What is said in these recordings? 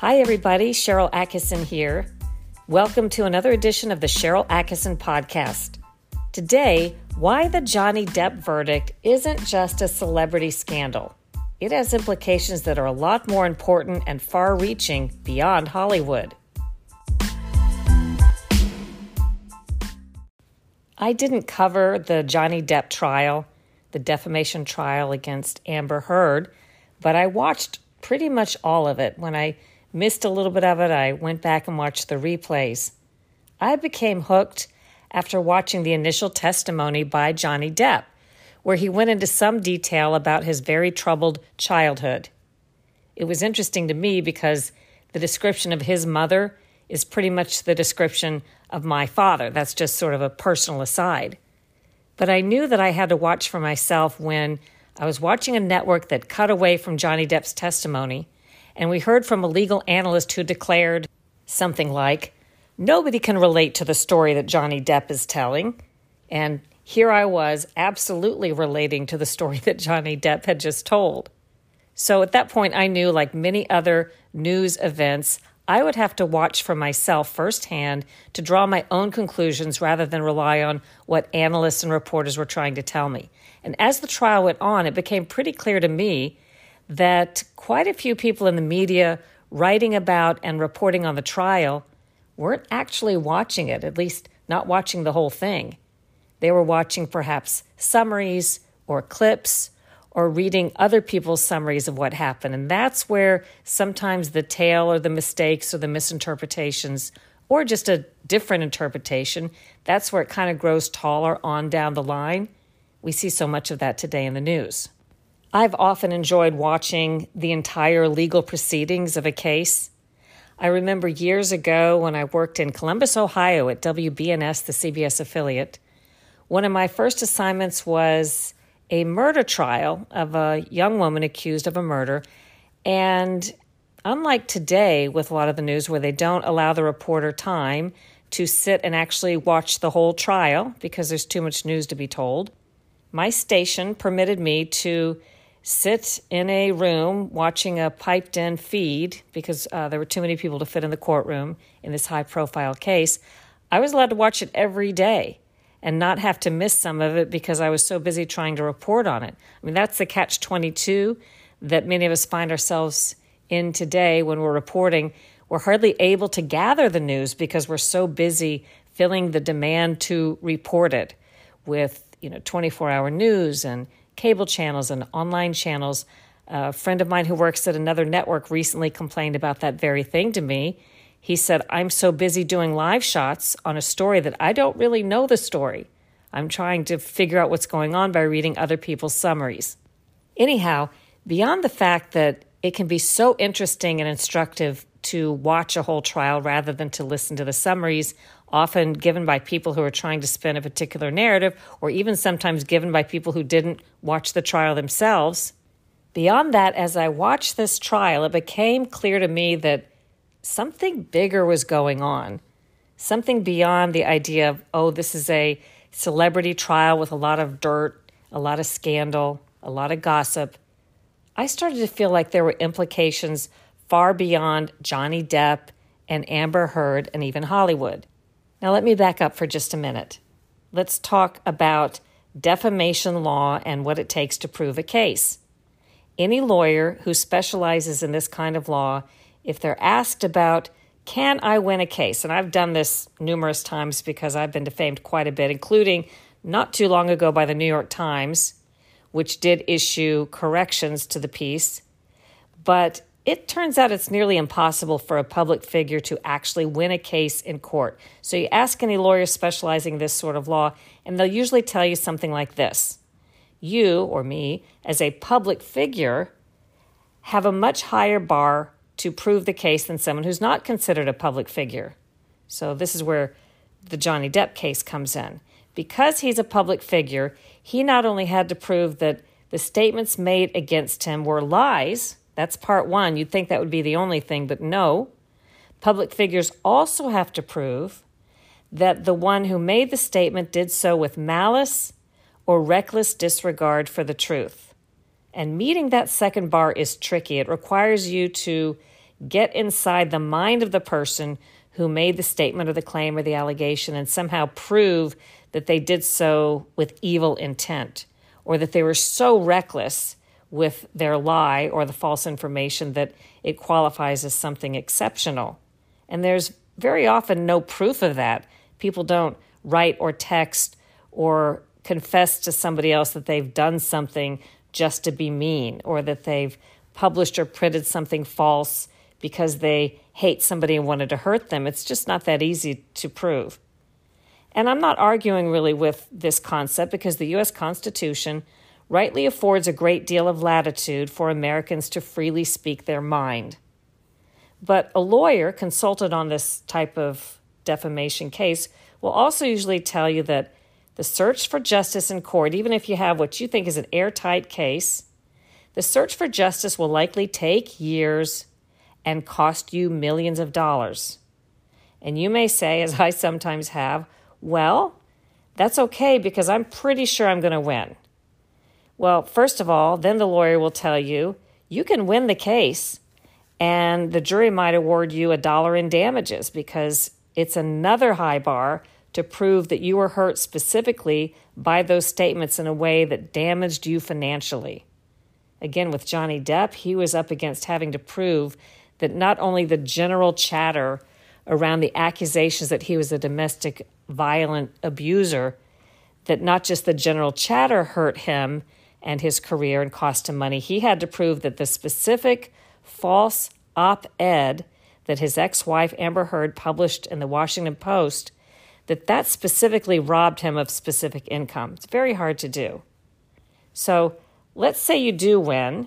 Hi, everybody. Sharyl Attkisson here. Welcome to another edition of the Sharyl Attkisson podcast. Today, why the Johnny Depp verdict isn't just a celebrity scandal. It has implications that are a lot more important and far reaching beyond Hollywood. I didn't cover the Johnny Depp trial, the defamation trial against Amber Heard, but I watched pretty much all of it. When I missed a little bit of it, I went back and watched the replays. I became hooked after watching the initial testimony by Johnny Depp, where he went into some detail about his very troubled childhood. It was interesting to me because the description of his mother is pretty much the description of my father. That's just sort of a personal aside. But I knew that I had to watch for myself when I was watching a network that cut away from Johnny Depp's testimony, and we heard from a legal analyst who declared something like, Nobody can relate to the story that Johnny Depp is telling. And here I was absolutely relating to the story that Johnny Depp had just told. So at that point, I knew, like many other news events, I would have to watch for myself firsthand to draw my own conclusions rather than rely on what analysts and reporters were trying to tell me. And as the trial went on, it became pretty clear to me that quite a few people in the media writing about and reporting on the trial weren't actually watching it, at least not watching the whole thing. They were watching perhaps summaries or clips or reading other people's summaries of what happened. And that's where sometimes the tale or the mistakes or the misinterpretations or just a different interpretation, that's where it kind of grows taller on down the line. We see so much of that today in the news. I've often enjoyed watching the entire legal proceedings of a case. I remember years ago when I worked in Columbus, Ohio at WBNS, the CBS affiliate. One of my first assignments was a murder trial of a young woman accused of a murder. And unlike today, with a lot of the news where they don't allow the reporter time to sit and actually watch the whole trial because there's too much news to be told, my station permitted me to sit in a room watching a piped in feed because uh, there were too many people to fit in the courtroom in this high profile case. I was allowed to watch it every day and not have to miss some of it because I was so busy trying to report on it. I mean, that's the catch 22 that many of us find ourselves in today when we're reporting. We're hardly able to gather the news because we're so busy filling the demand to report it with, you know, 24-hour news and cable channels and online channels. A friend of mine who works at another network recently complained about that very thing to me. He said, I'm so busy doing live shots on a story that I don't really know the story. I'm trying to figure out what's going on by reading other people's summaries. Anyhow, beyond the fact that it can be so interesting and instructive to watch a whole trial rather than to listen to the summaries, often given by people who are trying to spin a particular narrative, or even sometimes given by people who didn't watch the trial themselves. Beyond that, as I watched this trial, it became clear to me that something bigger was going on, something beyond the idea of, oh, this is a celebrity trial with a lot of dirt, a lot of scandal, a lot of gossip. I started to feel like there were implications far beyond Johnny Depp and Amber Heard and even Hollywood. Now, let me back up for just a minute. Let's talk about defamation law and what it takes to prove a case. Any lawyer who specializes in this kind of law if they're asked about, can I win a case? And I've done this numerous times because I've been defamed quite a bit, including not too long ago by the New York Times, which did issue corrections to the piece. But it turns out it's nearly impossible for a public figure to actually win a case in court. So you ask any lawyer specializing in this sort of law, and they'll usually tell you something like this You, or me, as a public figure, have a much higher bar to prove the case than someone who's not considered a public figure. So, this is where the Johnny Depp case comes in. Because he's a public figure, he not only had to prove that the statements made against him were lies, that's part one. You'd think that would be the only thing, but no. Public figures also have to prove that the one who made the statement did so with malice or reckless disregard for the truth. And meeting that second bar is tricky. It requires you to get inside the mind of the person who made the statement or the claim or the allegation and somehow prove that they did so with evil intent or that they were so reckless with their lie or the false information that it qualifies as something exceptional. And there's very often no proof of that. People don't write or text or confess to somebody else that they've done something just to be mean or that they've published or printed something false because they hate somebody and wanted to hurt them. It's just not that easy to prove. And I'm not arguing really with this concept because the U.S. Constitution rightly affords a great deal of latitude for Americans to freely speak their mind. But a lawyer consulted on this type of defamation case will also usually tell you that the search for justice in court, even if you have what you think is an airtight case, the search for justice will likely take years and cost you millions of dollars. And you may say, as I sometimes have, well, that's okay because I'm pretty sure I'm going to win. Well, first of all, then the lawyer will tell you you can win the case and the jury might award you a dollar in damages because it's another high bar to prove that you were hurt specifically by those statements in a way that damaged you financially. Again, with Johnny Depp, he was up against having to prove that not only the general chatter around the accusations that he was a domestic violent abuser, that not just the general chatter hurt him and his career and cost him money, he had to prove that the specific false op ed that his ex wife Amber Heard published in the Washington Post that that specifically robbed him of specific income. It's very hard to do. So let's say you do win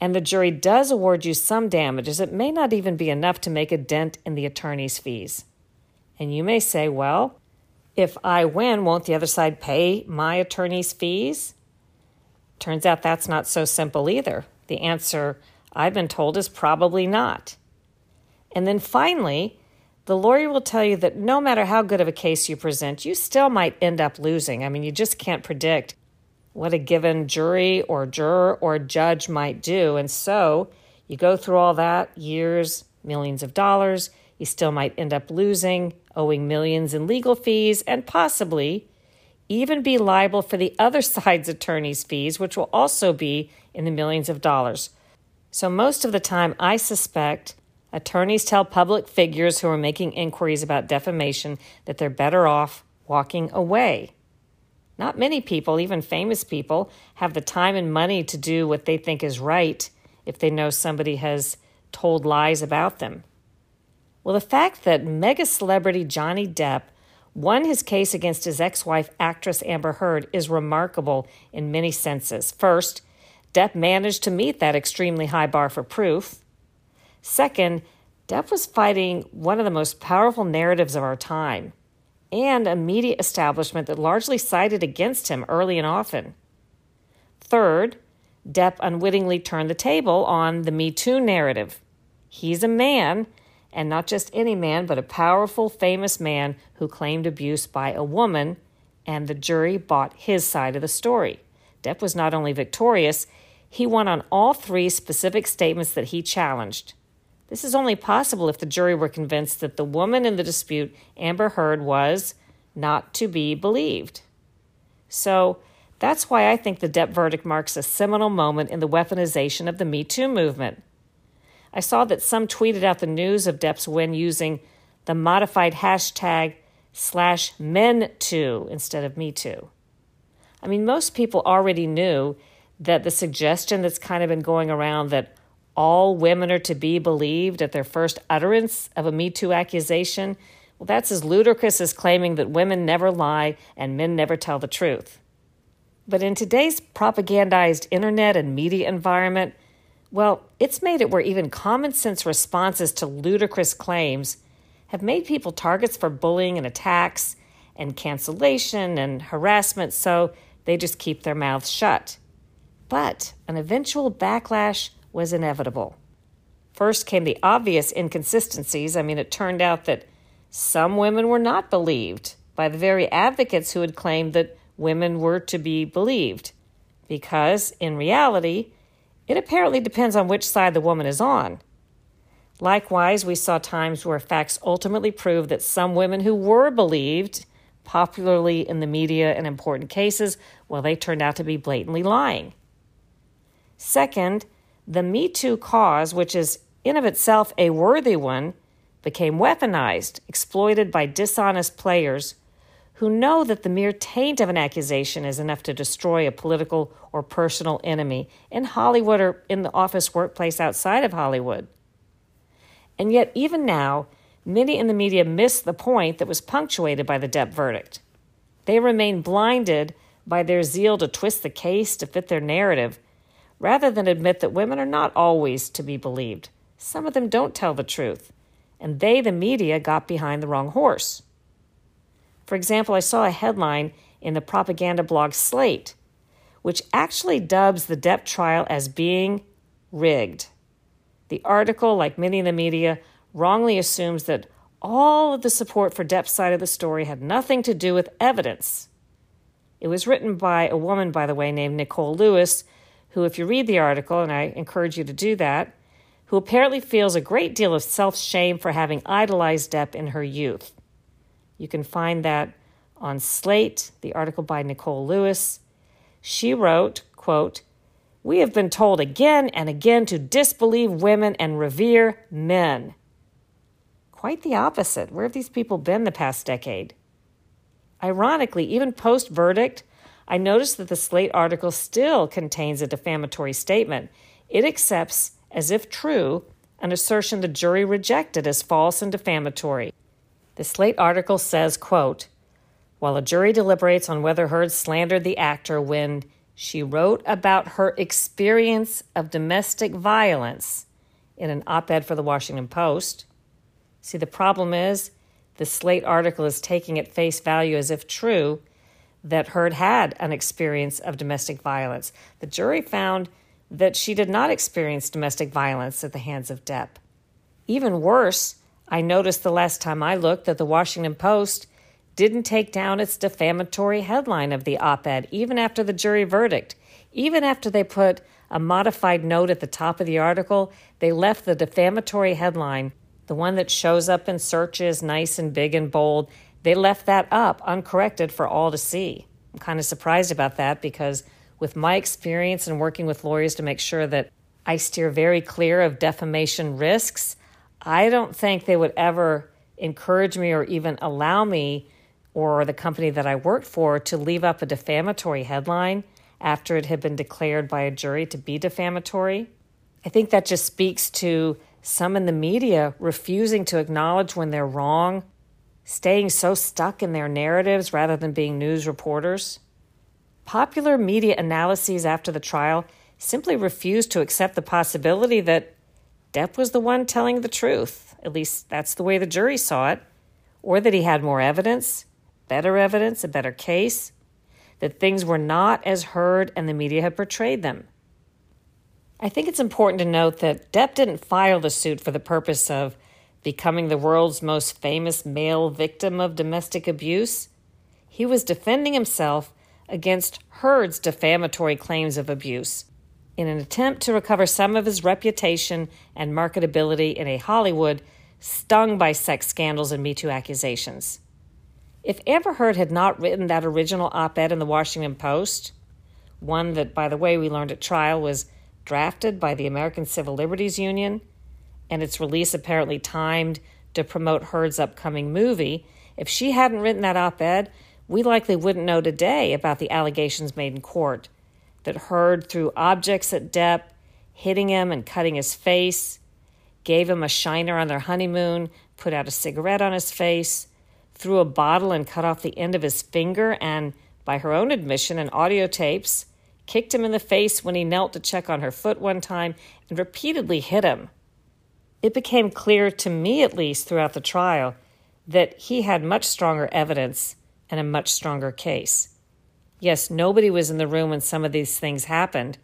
and the jury does award you some damages. It may not even be enough to make a dent in the attorney's fees. And you may say, well, if I win, won't the other side pay my attorney's fees? Turns out that's not so simple either. The answer I've been told is probably not. And then finally, the lawyer will tell you that no matter how good of a case you present, you still might end up losing. I mean, you just can't predict what a given jury or juror or judge might do. And so you go through all that years, millions of dollars, you still might end up losing, owing millions in legal fees, and possibly even be liable for the other side's attorney's fees, which will also be in the millions of dollars. So, most of the time, I suspect Attorneys tell public figures who are making inquiries about defamation that they're better off walking away. Not many people, even famous people, have the time and money to do what they think is right if they know somebody has told lies about them. Well, the fact that mega celebrity Johnny Depp won his case against his ex wife, actress Amber Heard, is remarkable in many senses. First, Depp managed to meet that extremely high bar for proof. Second, Depp was fighting one of the most powerful narratives of our time and a media establishment that largely sided against him early and often. Third, Depp unwittingly turned the table on the Me Too narrative. He's a man, and not just any man, but a powerful, famous man who claimed abuse by a woman, and the jury bought his side of the story. Depp was not only victorious, he won on all three specific statements that he challenged. This is only possible if the jury were convinced that the woman in the dispute, Amber Heard, was not to be believed. So that's why I think the Depp verdict marks a seminal moment in the weaponization of the Me Too movement. I saw that some tweeted out the news of Depp's win using the modified hashtag slash men too instead of me too. I mean, most people already knew that the suggestion that's kind of been going around that all women are to be believed at their first utterance of a Me Too accusation, well, that's as ludicrous as claiming that women never lie and men never tell the truth. But in today's propagandized internet and media environment, well, it's made it where even common sense responses to ludicrous claims have made people targets for bullying and attacks and cancellation and harassment, so they just keep their mouths shut. But an eventual backlash was inevitable. First came the obvious inconsistencies. I mean, it turned out that some women were not believed by the very advocates who had claimed that women were to be believed, because in reality, it apparently depends on which side the woman is on. Likewise, we saw times where facts ultimately proved that some women who were believed popularly in the media in important cases, well, they turned out to be blatantly lying. Second, the Me Too cause, which is in of itself a worthy one, became weaponized, exploited by dishonest players who know that the mere taint of an accusation is enough to destroy a political or personal enemy in Hollywood or in the office workplace outside of Hollywood. And yet, even now, many in the media miss the point that was punctuated by the Depp verdict. They remain blinded by their zeal to twist the case to fit their narrative, rather than admit that women are not always to be believed. Some of them don't tell the truth, and they, the media, got behind the wrong horse. For example, I saw a headline in the propaganda blog Slate, which actually dubs the Depp trial as being rigged. The article, like many in the media, wrongly assumes that all of the support for Depp's side of the story had nothing to do with evidence. It was written by a woman, by the way, named Nicole Lewis, who, if you read the article, and I encourage you to do that, who apparently feels a great deal of self shame for having idolized Depp in her youth. You can find that on Slate, the article by Nicole Lewis. She wrote, quote, We have been told again and again to disbelieve women and revere men. Quite the opposite. Where have these people been the past decade? Ironically, even post verdict, I noticed that the Slate article still contains a defamatory statement. It accepts, as if true, an assertion the jury rejected as false and defamatory. The Slate article says, quote, while a jury deliberates on whether Heard slandered the actor when she wrote about her experience of domestic violence in an op ed for the Washington Post. See, the problem is the Slate article is taking at face value as if true that Heard had an experience of domestic violence. The jury found that she did not experience domestic violence at the hands of Depp. Even worse, I noticed the last time I looked that the Washington Post didn't take down its defamatory headline of the op ed, even after the jury verdict. Even after they put a modified note at the top of the article, they left the defamatory headline, the one that shows up in searches, nice and big and bold, they left that up uncorrected for all to see. I'm kind of surprised about that because, with my experience in working with lawyers to make sure that I steer very clear of defamation risks, I don't think they would ever encourage me or even allow me or the company that I worked for to leave up a defamatory headline after it had been declared by a jury to be defamatory. I think that just speaks to some in the media refusing to acknowledge when they're wrong, staying so stuck in their narratives rather than being news reporters. Popular media analyses after the trial simply refused to accept the possibility that Depp was the one telling the truth. At least that's the way the jury saw it. Or that he had more evidence, better evidence, a better case, that things were not as Heard and the media had portrayed them. I think it's important to note that Depp didn't file the suit for the purpose of becoming the world's most famous male victim of domestic abuse. He was defending himself against Heard's defamatory claims of abuse in an attempt to recover some of his reputation and marketability in a Hollywood stung by sex scandals and Me Too accusations. If Amber Heard had not written that original op ed in the Washington Post, one that, by the way, we learned at trial was drafted by the American Civil Liberties Union, and its release apparently timed to promote Heard's upcoming movie, if she hadn't written that op ed, we likely wouldn't know today about the allegations made in court that Heard threw objects at Depp, hitting him and cutting his face, gave him a shiner on their honeymoon, put out a cigarette on his face, threw a bottle and cut off the end of his finger, and, by her own admission and audio tapes, kicked him in the face when he knelt to check on her foot one time, and repeatedly hit him. It became clear, to me at least, throughout the trial, that he had much stronger evidence and a much stronger case. Yes, nobody was in the room when some of these things happened,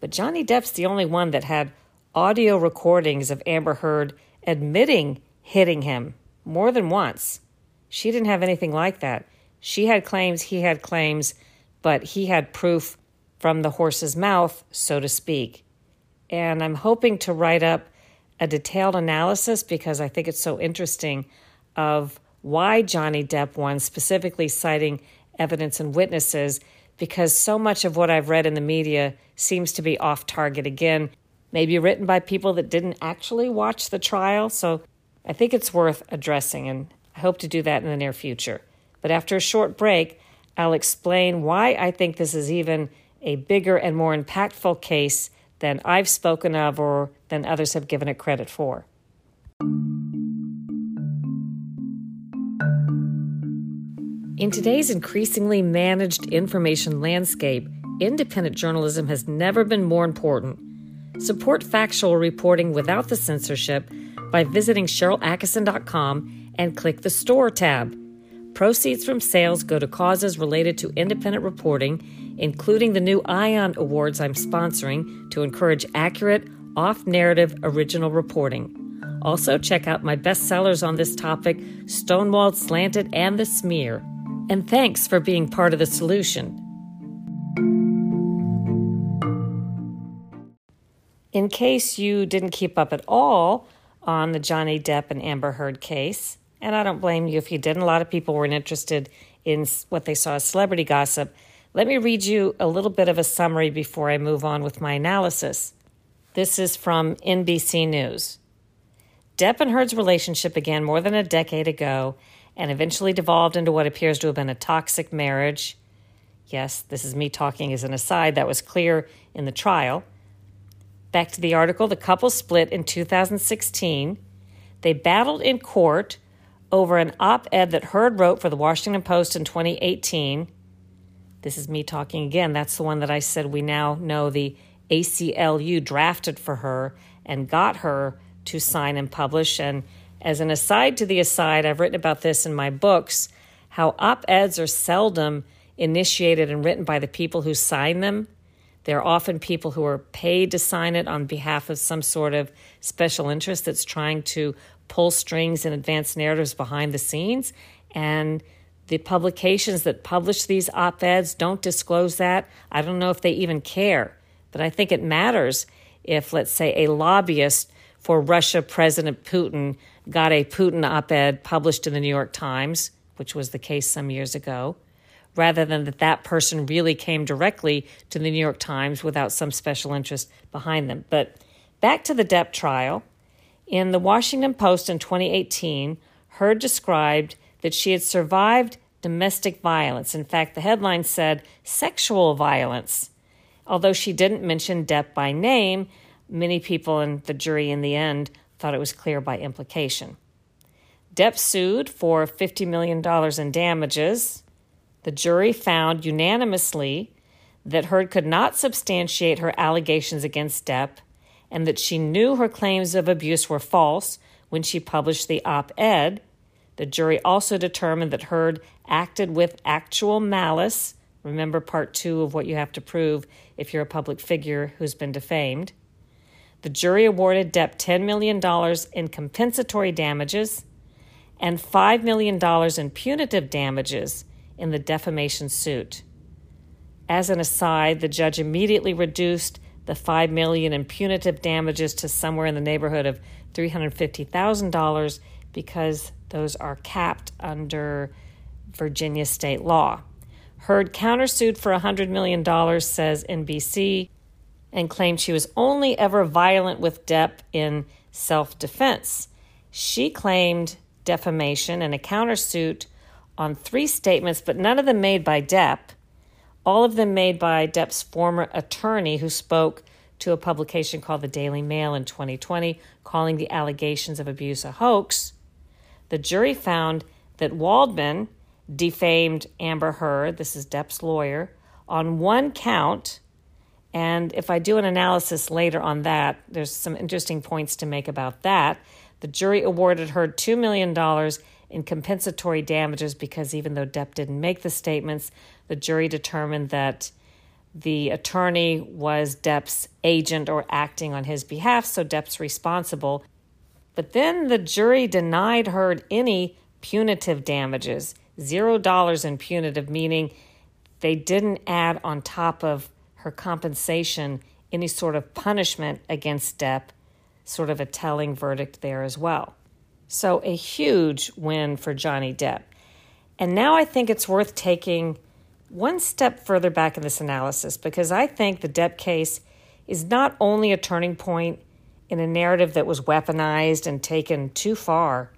but Johnny Depp's the only one that had audio recordings of Amber Heard admitting hitting him more than once. She didn't have anything like that. She had claims, he had claims, but he had proof from the horse's mouth, so to speak. And I'm hoping to write up a detailed analysis because I think it's so interesting of why Johnny Depp won, specifically citing evidence and witnesses, because so much of what I've read in the media seems to be off target again, maybe written by people that didn't actually watch the trial. So I think it's worth addressing, and I hope to do that in the near future. But after a short break, I'll explain why I think this is even a bigger and more impactful case than I've spoken of or than others have given it credit for. In today's increasingly managed information landscape, independent journalism has never been more important. Support factual reporting without the censorship by visiting SharylAttkisson.com and click the Store tab. Proceeds from sales go to causes related to independent reporting, including the new ION Awards I'm sponsoring to encourage accurate, off narrative original reporting. Also, check out my bestsellers on this topic Stonewalled, Slanted, and The Smear. And thanks for being part of the solution. In case you didn't keep up at all on the Johnny Depp and Amber Heard case, and I don't blame you if you didn't, a lot of people weren't interested in what they saw as celebrity gossip. Let me read you a little bit of a summary before I move on with my analysis. This is from NBC News. Depp and Heard's relationship began more than a decade ago and eventually devolved into what appears to have been a toxic marriage. Yes, this is me talking as an aside, that was clear in the trial. Back to the article the couple split in 2016. They battled in court over an op ed that Heard wrote for the Washington Post in 2018. This is me talking again. That's the one that I said we now know the ACLU drafted for her and got her to sign and publish. And as an aside to the aside, I've written about this in my books how op eds are seldom initiated and written by the people who sign them. They're often people who are paid to sign it on behalf of some sort of special interest that's trying to pull strings and advance narratives behind the scenes. And the publications that publish these op eds don't disclose that. I don't know if they even care, but I think it matters if, let's say, a lobbyist for Russia President Putin got a Putin op ed published in the New York Times, which was the case some years ago, rather than that that person really came directly to the New York Times without some special interest behind them. But back to the Depp trial. In the Washington Post in 2018, Heard described that she had survived domestic violence. In fact, the headline said sexual violence. Although she didn't mention Depp by name, many people in the jury in the end thought it was clear by implication. Depp sued for $50 million in damages. The jury found unanimously that Heard could not substantiate her allegations against Depp and that she knew her claims of abuse were false when she published the op ed. The jury also determined that Heard acted with actual malice. Remember part two of what you have to prove if you're a public figure who's been defamed. The jury awarded Depp $10 million in compensatory damages and $5 million in punitive damages in the defamation suit. As an aside, the judge immediately reduced the 5 million in punitive damages to somewhere in the neighborhood of $350,000 because those are capped under Virginia state law. Heard countersued for $100 million, says NBC, and claimed she was only ever violent with Depp in self defense. She claimed defamation and a countersuit on three statements, but none of them made by Depp, all of them made by Depp's former attorney who spoke to a publication called the Daily Mail in 2020, calling the allegations of abuse a hoax. The jury found that Waldman defamed Amber Heard, this is Depp's lawyer, on one count. And if I do an analysis later on that, there's some interesting points to make about that. The jury awarded her $2 million in compensatory damages because even though Depp didn't make the statements, the jury determined that the attorney was Depp's agent or acting on his behalf, so Depp's responsible. But then the jury denied Heard any punitive damages, zero dollars in punitive, meaning they didn't add on top of her compensation any sort of punishment against Depp sort of a telling verdict there as well. So, a huge win for Johnny Depp. And now I think it's worth taking one step further back in this analysis because I think the Depp case is not only a turning point in a narrative that was weaponized and taken too far,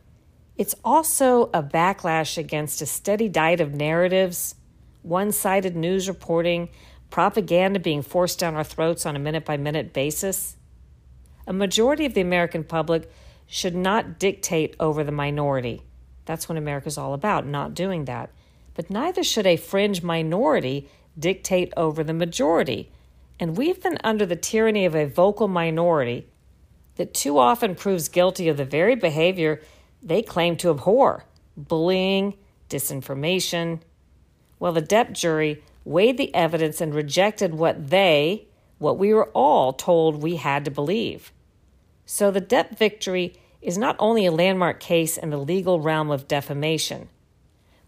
it's also a backlash against a steady diet of narratives, one sided news reporting, propaganda being forced down our throats on a minute by minute basis. A majority of the American public should not dictate over the minority. That's what America's all about, not doing that. But neither should a fringe minority dictate over the majority. And we've been under the tyranny of a vocal minority that too often proves guilty of the very behavior they claim to abhor bullying, disinformation. Well, the Depp jury weighed the evidence and rejected what they, what we were all told we had to believe. So the Depp victory is not only a landmark case in the legal realm of defamation.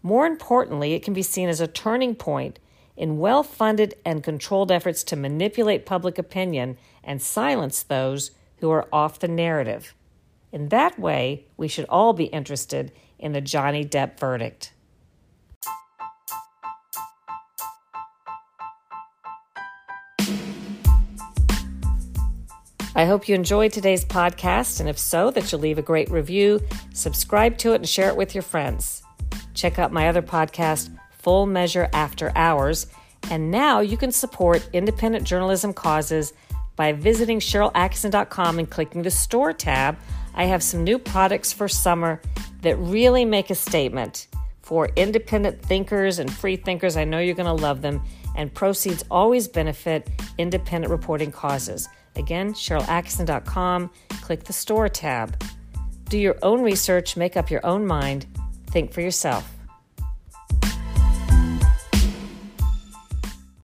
More importantly, it can be seen as a turning point in well funded and controlled efforts to manipulate public opinion and silence those who are off the narrative. In that way, we should all be interested in the Johnny Depp verdict. I hope you enjoyed today's podcast, and if so, that you'll leave a great review, subscribe to it, and share it with your friends. Check out my other podcast, Full Measure After Hours. And now you can support independent journalism causes by visiting SharylAttkisson.com and clicking the store tab. I have some new products for summer that really make a statement for independent thinkers and free thinkers. I know you're going to love them, and proceeds always benefit independent reporting causes. Again, SharylAttkisson.com, click the store tab. Do your own research, make up your own mind, think for yourself.